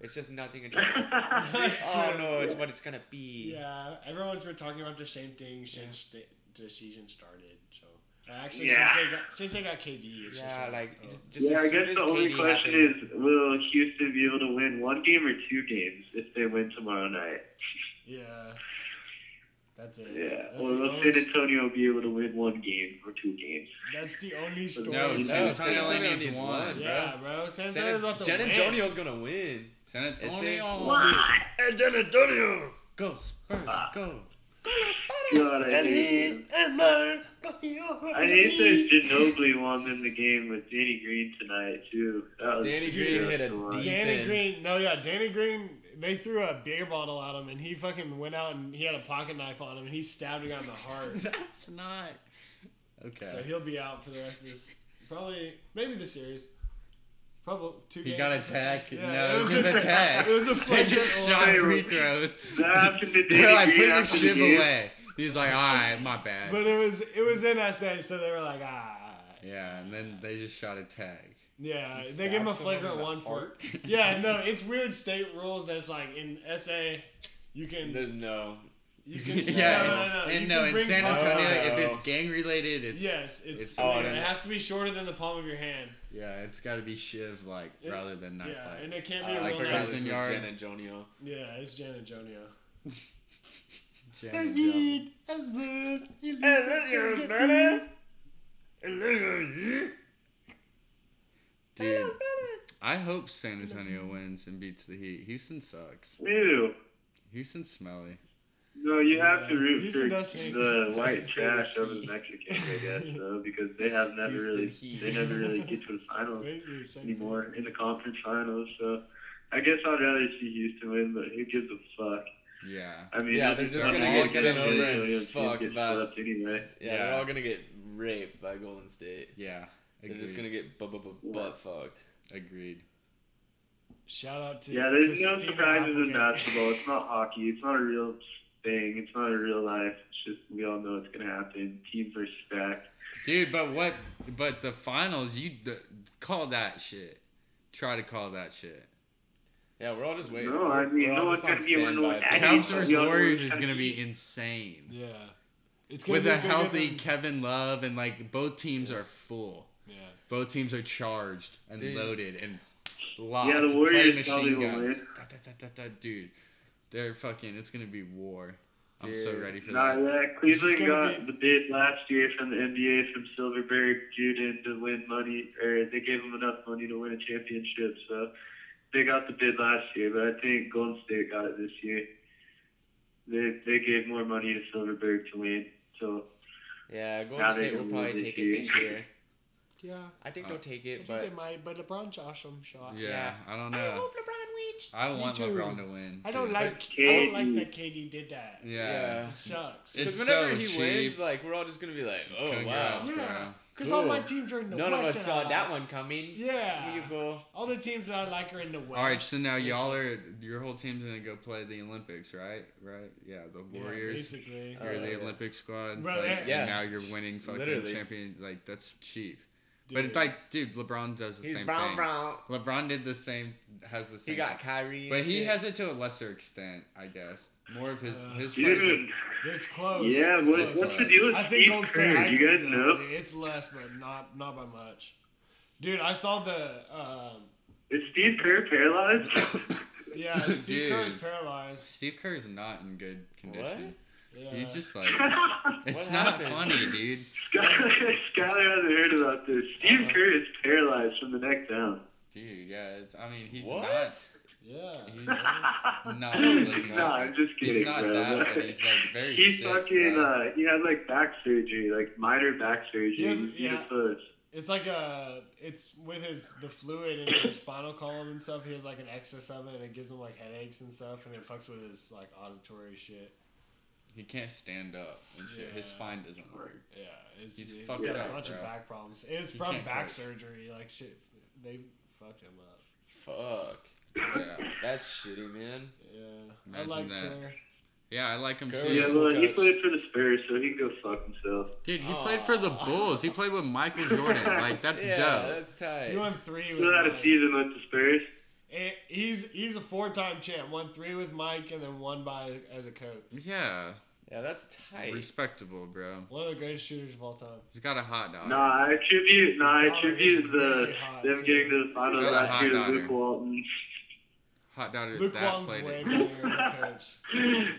It's just nothing. interesting. [LAUGHS] [LAUGHS] we That's all true. know it's what it's gonna be. yeah. Everyone's been talking about the same thing since the, the season started. So uh, actually, Yeah. since they got since they got KD, it's Yeah, just like oh. just yeah, as I guess as the only KD question happened- is, will Houston be able to win one game or two games if they win tomorrow night? yeah. That's it. Yeah. That's Or the will San Antonio be able to win one game or two games? that's the only story. No, No, San San Antonio only Antonio needs needs one. one, bro. yeah, bro. San San, Antonio's about to San win. Antonio's gonna win. San Ese- Antonio. San Antonio. Go Spurs, ah. go. God, I hate them. I hate that Ginobili won in the game with Danny Green tonight too. That was Danny Green hit a deep Danny in. Green, no, yeah, Danny Green. They threw a beer bottle at him, and he fucking went out and he had a pocket knife on him, and he stabbed a guy in the heart. [LAUGHS] That's not. Okay. so he'll be out for the rest of this. Probably, maybe the series. Probably two. he games got or something. attacked. Yeah, no, it was, a tag. [LAUGHS] It was a They flagrant just shot Hey, free throws. That happened to Danny [LAUGHS] They're like, put Green your shiv away. He's like, all right, my bad. But it was it was in SA, so they were like, ah. yeah, and then they just shot a tag. Yeah, He they give him a flagrant in one for. [LAUGHS] Yeah, no, it's weird state rules that's like in SA, you can. There's no. You [LAUGHS] can, yeah, no, no, no. and you no, can in San Antonio, cards. if it's gang related, it's yes, it's, it's- yeah, Oh, it has to be shorter than the palm of your hand. yeah, it's got to be shiv like Yeah. rather than knife yeah, fight. and it can't be Uh, a I real forgot nice. this Kristen was Yard. Jen and Jonio. Yeah, it's Jan [LAUGHS] and Jonio. Jam and jam. Dude, I hope San Antonio wins and beats the Heat. Houston sucks. Ew. Houston's smelly. No, you have Yeah, to root Houston for does the [LAUGHS] Say white trash over the Heat. Mexicans, I guess, [LAUGHS] though, because they have never Houston really Heat. they never really get to the [LAUGHS] finals Basically the same anymore in the conference finals. So I guess I'd rather see Houston win, but who gives a fuck? Yeah. I mean, Yeah, they're just gonna to get get bent over in, and you know, teams fucked by- anyway. Yeah, Yeah. they're all gonna get raped by Golden State. Yeah. They're just gonna get bu- bu- bu- butt fucked. Agreed. Shout out to Yeah, there's no Christina surprises in Applegate. basketball. It's not hockey. It's not a real thing. It's not a real life. It's just we all know it's gonna happen. Teams are stacked. Dude, but what? But the finals, you d- call that shit. Try to call that shit. Yeah, we're all just waiting. No, I mean, We're no one's just on gonna be able to standby to- any- Cavs versus we all Warriors is gonna gonna be be- insane. Yeah, it's gonna With be a healthy than- Kevin Love and like both teams are full. Yeah. Both teams are charged and Dude. loaded and locked. Yeah, the Play Warriors machine probably will guns. win. Da, da, da, da, da, Dude, they're fucking. It's gonna be war. I'm so ready for Nah, that. yeah, Cleveland got be- the bid last year from the NBA from Silverberg Juden to win money, or they gave them enough money to win a championship. So they got the bid last year, but I think Golden State got it this year. They they gave more money to Silverberg to win. So Yeah, Golden Now State will probably take it this year. [LAUGHS] year. Yeah, I think Uh, they'll take I it, think but they might, but LeBron Josh them shot. Yeah, Yeah. I don't know. I know. hope LeBron wins. I, Me want too. LeBron to win. I don't too. like. But I don't like KD that KD did that. Yeah. It sucks. It's Because whenever so he cheap. wins, like we're all just gonna be like, oh Congrats, wow, bro. Yeah, because all my teams are in the none of West us and I saw that one coming. Yeah. Here you go. All the teams that I like are in the West. All right, so now y'all are your whole team's gonna go play the Olympics, right? Right? Yeah, the Yeah, Warriors. basically. Uh, You're the yeah. Olympic squad, Bro, like, yeah. and Yeah. now you're winning fucking Literally. champion. Like that's cheap. Dude. But it's like, dude, LeBron does the He's same brown, thing. brown. LeBron did the same, has the same. He got Kyrie. but he shit. has it to a lesser extent, I guess. More of his Uh, his plays. dude, it's close. yeah, It's what, close. what's the deal with I think Steve Golden State. I You guys though. know? It's less, but not not by much. Dude, I saw the. Um, Is Steve Kerr paralyzed? [COUGHS] yeah, Steve Kerr is paralyzed. Steve Kerr is not in good condition. Yeah. He just like [LAUGHS] it's What not happened? funny, dude. Skyler, Skyler hasn't heard about this. Steve Uh-uh. Kerr is paralyzed from the neck down. Dude, yeah, it's. I mean, he's What? not. Yeah. He's [LAUGHS] not. looking no, I'm just kidding. He's kidding, not bro. that, but [LAUGHS] he's like very He's sick. fucking. bro. Uh, he had like back surgery, like minor back surgery. He has- He's yeah. It's like a. It's with his the fluid in his spinal column and stuff. He has like an excess of it, and it gives him like headaches and stuff, and it fucks with his like auditory shit. He can't stand up and shit. His spine doesn't work. Yeah, it's He's he fucked got up, a bunch of back problems. It's He from back coach. surgery. Like shit, they fucked him up. Fuck. Yeah. That's shitty, man. Yeah, Imagine I like that. Kerr. Yeah, I like him too. Yeah, well, he played for the Spurs, so he can go fuck himself. Dude, he played for the Bulls. He played with Michael Jordan. [LAUGHS] Like that's yeah, dope. that's tight. He won three with Still had a season with the Spurs. And he's he's a four time champ. Won three with Mike, and then one by as a coach. Yeah, Yeah, that's tight. respectable, bro. One of the greatest shooters of all time. He's got a hot dog. Nah, I attribute, nah, I His attribute the really them too. getting to the finals Got a last hot year to daughter. Luke Walton. Hot dog Luke that Walton's played way it. better of a [LAUGHS] coach.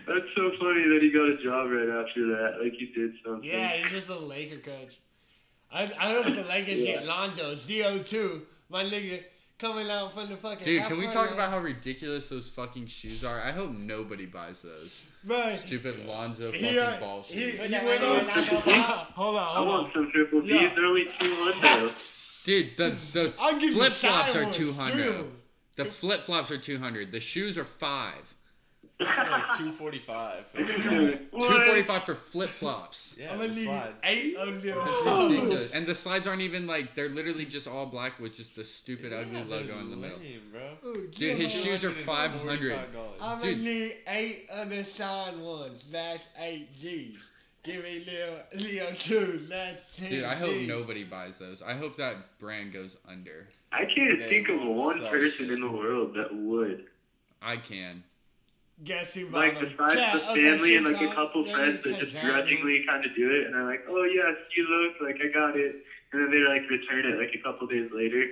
That's so funny that he got a job right after that. Like he did something. Yeah, he's just a Laker coach. I, I hope the Lakers Yeah. get Lonzo, CO2, my nigga, coming out from the fucking. Dude, can we talk line. about how ridiculous those fucking shoes are? I hope nobody buys those. Right. Stupid Lonzo He, fucking uh, ball he, shoes. he went on. [LAUGHS] hold on, I hold want on. some triple B's. Yeah. They're only two hundred. Dude, the the I'll give you flip flops are ones, two three hundred. of them. The flip flops are two hundred. The shoes are five. Like 245. for the Dude, slides. Two what? forty five for flip flops. Yeah, I'm the gonna need slides. eight of them. Ridiculous. And the slides aren't even like they're literally just all black with just the stupid ugly Yeah, logo they're in the middle. lame, bro. Ooh, Dude, his give shoes are five hundred. I'm gonna need eight unsigned ones. That's eight G's. Give me Leo, Leo two. That's ten Dude, I hope Gs. nobody buys those. I hope that brand goes under. I can't They think of one person shit. in the world that would. I can. Guess who bought like them? besides Chat, the okay, family and like a Tom. couple Yeah, friends that just that- grudgingly kind of do it, and I'm like, "Oh yes, you look like I got it," and then they like return it like a couple days later.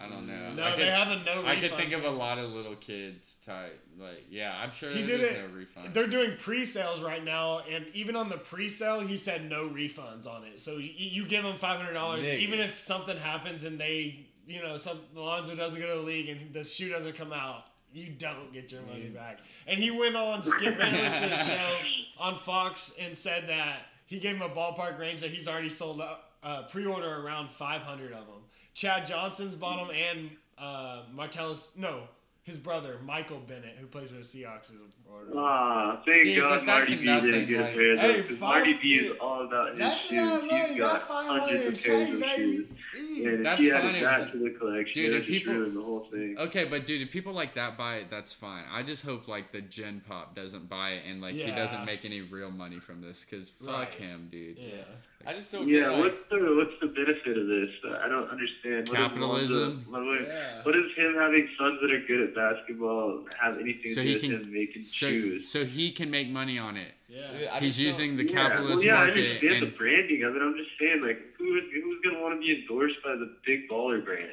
I don't know. No, I they could, have a no I refund. could think of a lot of little kids type. Like, yeah, I'm sure He there's did it. no refund. They're doing pre-sales right now, and even on the pre-sale, he said no refunds on it. So you, you give them five hundred dollars, Nigga. even if something happens and they, you know, some Alonzo doesn't go to the league and the shoe doesn't come out, you don't get your money back. And he went on Skip [LAUGHS] Bayless's show on Fox and said that he gave him a ballpark range that he's already sold up, uh, pre-order around five hundred of them. Chad Johnson's bought them, and uh, Martellus, no, his brother Michael Bennett, who plays for the Seahawks, is ordered. Ah, thank See, God Marty B didn't get like- a Hey, five- Marty B is all about his That's shoes. not He's right. You got got hundreds of pairs of shoes. And That's if he funny. added that to the collection, Dude, it if just people- ruin the whole thing. Okay, but dude, if people like that buy it, that's fine. I just hope like the Gen Pop doesn't buy it and like he doesn't make any real money from this because fuck Right. him, dude. Yeah. I just don't Yeah, get like, what's the what's the benefit of this? I don't understand. What does Capitalism? Lonzo- what, Yeah. what does him having sons that are good at basketball have anything So to he do with can- him making So, shoes? so he can make money on it. Yeah. He's using the yeah, capitalist well, yeah, I market understand the branding of it. I'm just saying, like, who's who's gonna want to be endorsed by the big baller brand?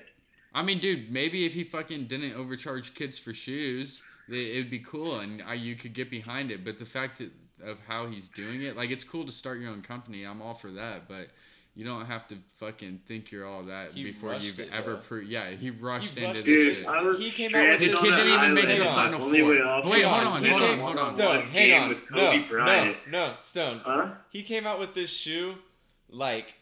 I mean, dude, maybe if he fucking didn't overcharge kids for shoes, it'd be cool and I, you could get behind it. But the fact that, of how he's doing it, like, it's cool to start your own company. I'm all for that, but. You don't have to fucking think you're all that He before you've it, ever though. pro- Yeah, he rushed He into rushed this Dude, shit. Was He came out with stranded His this- kid didn't even make island. the Hang on. final Only way four. off Wait, was hold on, hold on, one hold on on. Stone, hang on. with No, Kobe no, no, Stone. Huh? He came out with this shoe like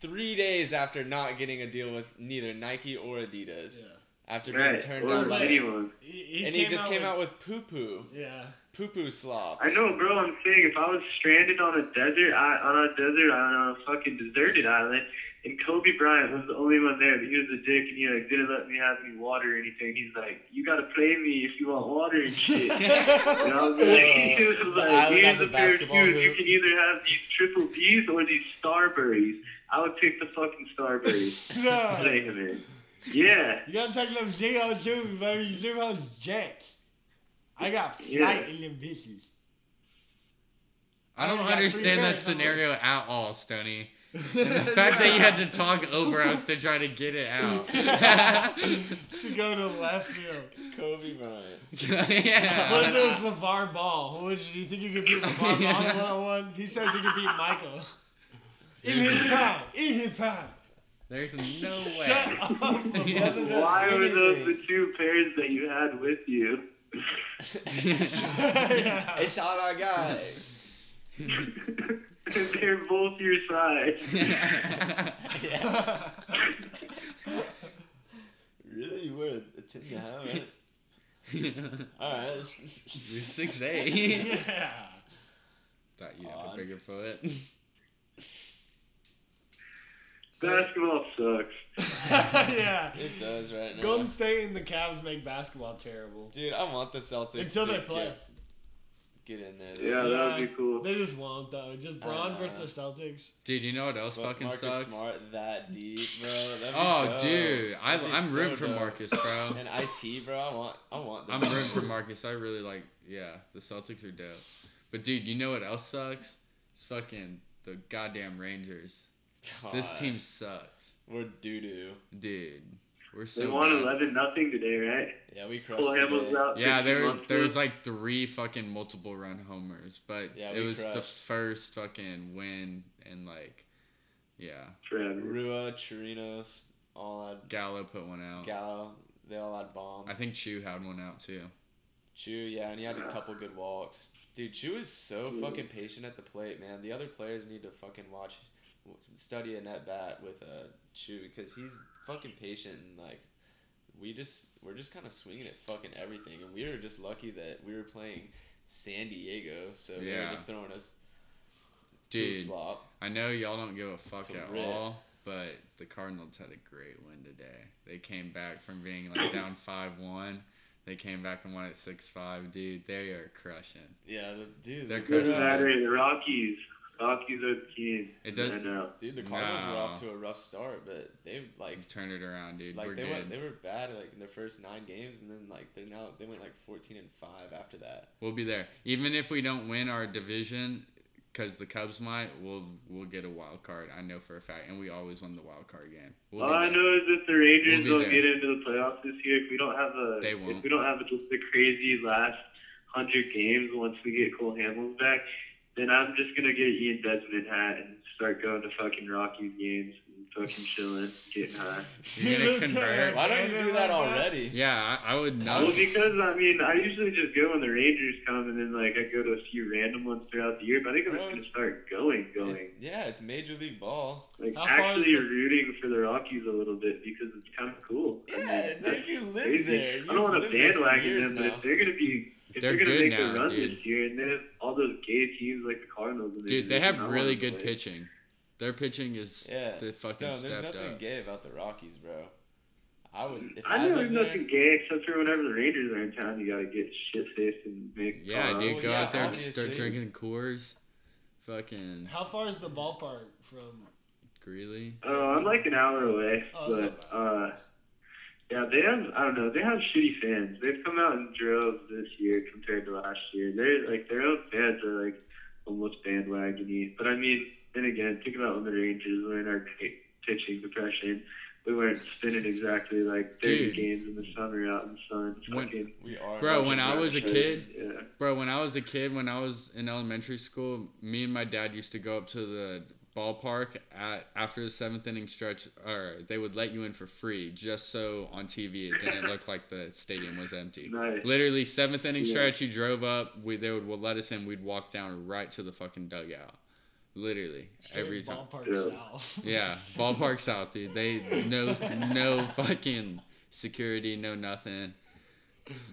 three days after not getting a deal with neither Nike or Adidas. Yeah. After being Right. turned Or down by anyone. He, he and he just came with, out with poo poo. Yeah. Poo poo slop. I know, bro. I'm saying if I was stranded on a desert, I, on a desert island, on a fucking deserted island, and Kobe Bryant was the only one there, but he was a dick and he like didn't let me have any water or anything. He's like, you gotta play me if you want water and shit. [LAUGHS] and I was like, [LAUGHS] he was The like here's a a pair of basketball shoes. You can either have these triple B's or these Starburys. I would pick the fucking Starburys. [LAUGHS] No. Play him in. Yeah. You gotta take them zero shoes, baby. Zero jets. I got flight Yeah. in them bitches. I don't only got three understand that pairs, I'm scenario at all, Stony. [LAUGHS] The fact that you had to talk over us to try to get it out. [LAUGHS] to go to left field. Kobe Bryant. [LAUGHS] What if yeah. it was LaVar Ball? Who would you, do you think you could beat LaVar Ball one on one? He says he could beat Michael. In his prime. In his prime. There's no [LAUGHS] Shut way. up. [LAUGHS] He hasn't done Why were those the two pairs that you had with you? yeah. [LAUGHS] It's all I got. They're both your size. really? You wear a ten? Yeah. All right. You're six eight. yeah. Thought you'd have a bigger foot. Basketball sucks. [LAUGHS] [LAUGHS] yeah. It does right now. Golden State and the Cavs make basketball terrible. Dude, I want the Celtics Until they play. Get, get in there. Yeah, that would be cool. They just won't though. Just Braun Uh, versus the Celtics. Dude, you know what else But fucking Marcus sucks? Smart that deep, bro. That'd be Oh, dope. dude, I, That'd be I'm so rooting for. Marcus, bro. [LAUGHS] And IT, bro. I want, I want. I'm rooting for Marcus. I really like. Yeah, the Celtics are dope. But dude, you know what else sucks? It's fucking the goddamn Rangers. This team sucks, We're doo doo. dude. We're They so won bad. 11 nothing today, right? Yeah, we crushed Fulham was today. out. Yeah, there there was like three fucking multiple run homers, but Yeah, it we was the first fucking win and like, yeah, Forever. Rua, Chirinos, all had Gallo put one out. Gallo. They all had bombs. I think Choo had one out too. Choo, yeah, and he had a ah. couple good walks. Dude, Choo is so fucking patient at the plate, man. The other players need to fucking watch, study a net bat with a Choo because he's fucking patient and like, we just we're just kind of swinging at fucking everything, and we were just lucky that we were playing San Diego, so they Yeah. were just throwing us Dude, slop. I know y'all don't give a fuck at rip. all, but the Cardinals had a great win today. They came back from being like down [COUGHS] five one. They came back and won at six five, dude. They are crushing. Yeah, the dude. They're crushing. Good Saturday, the Rockies. Rockies are the team. It does- I. Dude, the Cardinals were off to a rough start, but they like turned it around, dude. like We're they good. went they were bad like in their first nine games, and then like they now they went like fourteen and five after that. We'll be there. Even if we don't win our division, because the Cubs might, we'll we'll get a wild card. I know for a fact, and we always win the wild card game. We'll All I know is if the Rangers We'll don't there. get into the playoffs this year, if we don't have a They won't. if we don't have just the crazy last hundred games once we get Cole Hamels back, then I'm just gonna get an Ian Desmond hat and start going to fucking Rockies games and fucking chilling, getting high. [LAUGHS] You're gonna convert. Why don't you do that already? Yeah, I, I would not. Well, because I mean, I usually just go when the Rangers come, and then like I go to a few random ones throughout the year. But I think I'm Bro, just gonna start going, going. It- yeah, it's major league ball. Like How far is actually the- rooting for the Rockies a little bit because it's kind of cool. I mean, Yeah, that's dude, you live crazy. there. I You've don't want to lived there for bandwagon years them, but if they're gonna be, if They're they're, gonna good make now, a run dude. this year, and they have all those gay teams like the Cardinals, in their Dude, they have division, I want really good win. pitching. Their pitching is Yeah, the fucking Stone, there's nothing up. gay about the Rockies, bro. I would. If I, I know lived there's there, nothing gay except for whenever the Rangers are in town, you gotta get shit faced and make. Yeah, fun. dude, well, go yeah, out there and start drinking Coors. Fucking How far is the ballpark from? Greeley. Oh, I'm like an hour away, Oh, but not uh, yeah, they have. I don't know. They have shitty fans. They've come out in droves this year compared to last year. They're like their own fans are like almost bandwagony. But I mean, then again, think about when the Rangers were in our great pitching depression. We weren't spinning exactly like 30 Dude. games in the summer out in the sun. When- Fucking we are. Bro, when I was a kid, yeah. Bro, when I was a kid, when I was in elementary school, me and my dad used to go up to the ballpark at after the seventh inning stretch, or they would let you in for free, just so on TV it didn't look [LAUGHS] like the stadium was empty. Nice. Literally seventh inning Yeah. stretch, you drove up, we they would let us in, we'd walk down right to the fucking dugout. Literally Straight every time. ballpark Yeah. south. [LAUGHS] Yeah, ballpark south, dude. They no no fucking security, no nothing.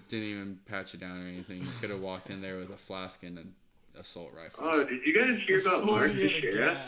Didn't even patch it down or anything. You could have walked in there with a flask and an assault rifle. Oh, did you guys hear about Before Mark you get a Teixeira? cat.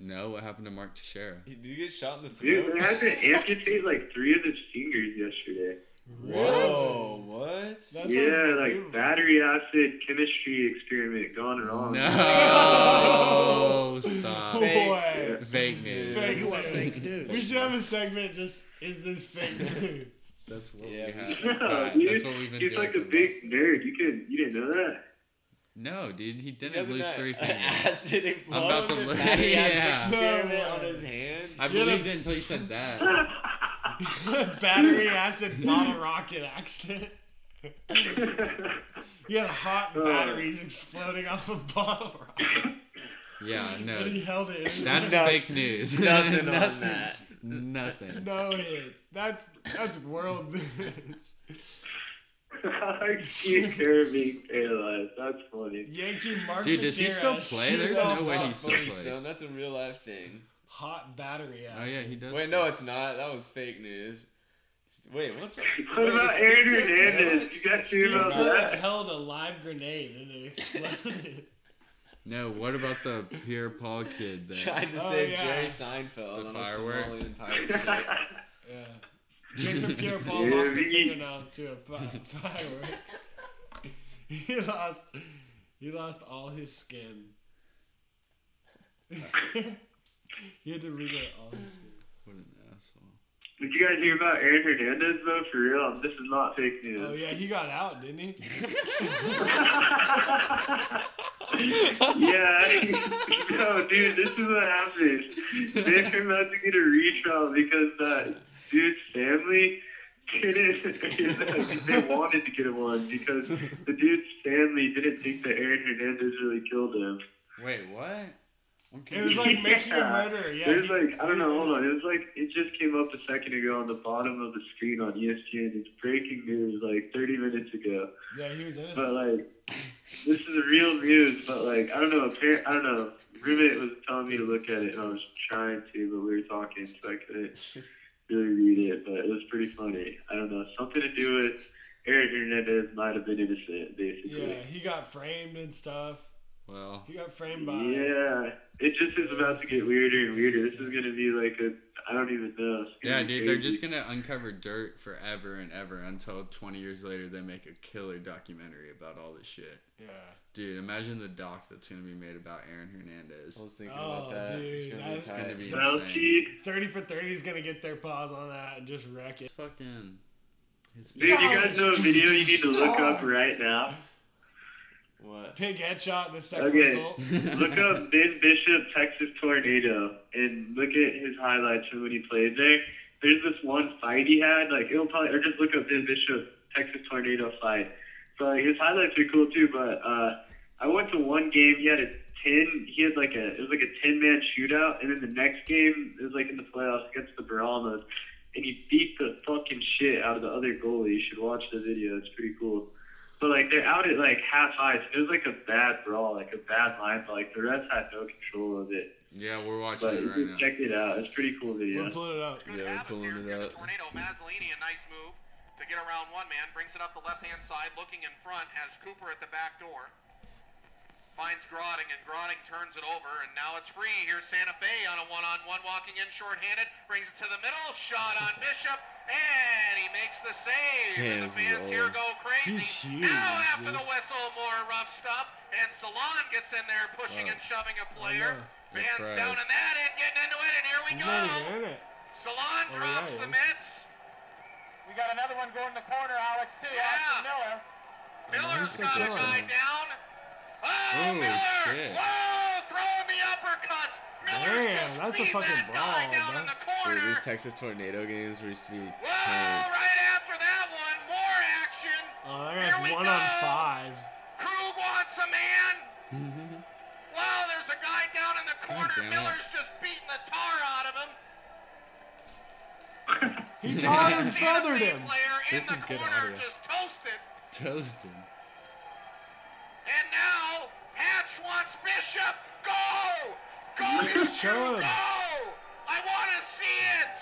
No, what happened to Mark Teixeira? Did you get shot in the throat? Dude, they had to amputate like three of his fingers yesterday. Whoa, what? That yeah, like unbelievable. battery acid chemistry experiment gone wrong. No, [LAUGHS] stop. Fake. way. Fake news. Fake You want fake news. We should have a segment. Just is this fake [LAUGHS] news? That's what Yeah, we we have. should. No, Right, dude, That's what we've been He's doing. like a big nerd. You can you didn't know that? Last- No, dude, he He didn't doesn't lose have three [LAUGHS] fingers. Acid I'm about to look- battery yeah. experiment on his hand. I You're believed the- it until you said that. [LAUGHS] Battery acid bottle rocket accident. You had hot Oh. batteries exploding off a bottle rocket. Yeah, And no, he held it. that's No- fake news. nothing on [LAUGHS] that. Nothing. No hits. That's that's world news. Like Steve Kerr paralyzed. That's funny. Yankee Mark Dude, does he still play? shoots There's off no way he still plays. Stone. That's a real life thing. hot battery acid. Oh yeah, he does. Wait, no, it's not. That was fake news. Wait, what's [LAUGHS] What wait, about is Steve Aaron Kerr Hernandez? paralyzed? You guys hear Steve about that? held a live grenade and it exploded. [LAUGHS] No, what about the Pierre Paul kid? That [LAUGHS] oh, Tried to Oh, save yeah. Jerry Seinfeld The on firework? a Somalian pirate ship. yeah. Jason [LAUGHS] Pierre-Paul lost a we- fingernail to a fi- firework. he lost. He lost all his skin. [LAUGHS] he had to regrow all his skin. what an asshole. Did you guys hear about Aaron Hernandez though? For real, this is not fake news. Oh yeah, he got out, didn't he? [LAUGHS] yeah, no, dude, this is what happened. They're about to get a retrial because that dude's family didn't. they wanted to get him one because the dude's family didn't think that Aaron Hernandez really killed him. Wait, what? I'm It was like making a Yeah. murderer. Yeah. There's he- like I don't know. Hold on. It was like it just came up a second ago on the bottom of the screen on ESPN. It's breaking news like 30 minutes ago. Yeah, he was innocent. But like, this is real news. But like, I don't know. Apparent, I don't know. Roommate was telling me to look at it, and I was trying to, but we were talking, so I couldn't [LAUGHS] really read it. But it was pretty funny. I don't know. Something to do with Aaron Hernandez might have been innocent, basically. yeah, he got framed and stuff. Well, He got framed by. Yeah, it just is about to get weirder and weirder. This is gonna be like a I don't even know. Yeah, be dude, they're just gonna uncover dirt forever and ever until 20 years later they make a killer documentary about all this shit. Yeah. Dude, imagine the doc that's gonna be made about Aaron Hernandez. I was thinking Oh, about that. it's dude, gonna that's be gonna tight. be- Well, insane. see, 30 for 30 is going to get their paws on that and just wreck it. It's fucking. It's dude, you guys know a video you need to look up right now. What? Pig headshot in the second Okay. result. [LAUGHS] Look up Ben Bishop Texas Tornado and look at his highlights from when he played there. There's this one fight he had, like it'll probably or just look up Ben Bishop Texas Tornado fight. So like, his highlights are cool too, but uh I went to one game, he had a ten he had like a it was like a ten man shootout and then the next game it was like in the playoffs against the Brahmas and he beat the fucking shit out of the other goalie. You should watch the video, it's pretty cool. But like they're out at like half ice. It was like a bad brawl, like a bad line, but like the refs had no control of it. Yeah, we're watching But it right now. check it out. It's a pretty cool video. We'll pulling it up. Yeah, we're pulling here. it Here's up. tornado. Mazzolini, a nice move to get around one man. Brings it up the left-hand side, looking in front. Has Cooper at the back door. Finds Grodding, and Grodding turns it over, and now it's free. Here's Santa Fe on a one-on-one, walking in short-handed. Brings it to the middle. Shot on Bishop, and he makes the save. Damn, and the is fans here go crazy. He's huge, now after dude. the whistle, more rough stuff, and Salon gets in there, pushing Oh. and shoving a player. know. They're Fans fried. down in that end, getting into it, and here we He's go. not even in it. Salon Oh, drops he the is. mitts. We got another one going in the corner, Alex, too. Yeah. Austin Miller. Miller's he's got a still guy down. Oh, Oh, Miller! shit. Whoa, throwing the uppercuts. Miller Damn, that's a fucking that guy brawl, bro. Dude, these Texas tornado games used to be Whoa, tanked. right after that one, more action. Oh, that guy's one go. on five. Krug wants a man. [LAUGHS] wow, there's a guy down in the corner. damn it. Miller's just beating the tar out of him. [LAUGHS] He [LAUGHS] tarred and feathered him. This is good audio. just toasted. Toasted. And now Hatch wants Bishop. Go! Go! Show him. Go! I want to see it.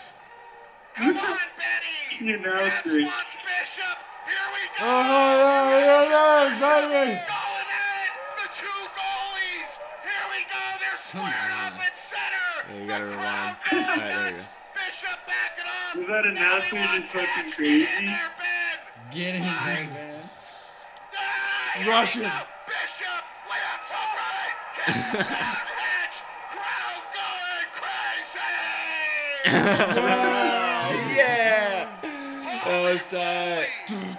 Come [LAUGHS] on, Betty. You know, Hatch Chris. wants Bishop. Here we go. Oh, yeah, yeah, yeah, baby. Going at it. The two goalies. Here we go. They're squared hmm. up at center. Yeah, you gotta rewind. Alright, there we nuts. Bishop backing up. Was that Now he announcer wants just fucking Get crazy? in there, Ben. Get in there, man. Here Russian. we go. Bishop, layups all right. [LAUGHS] [LAUGHS] crazy. yeah! That was tight.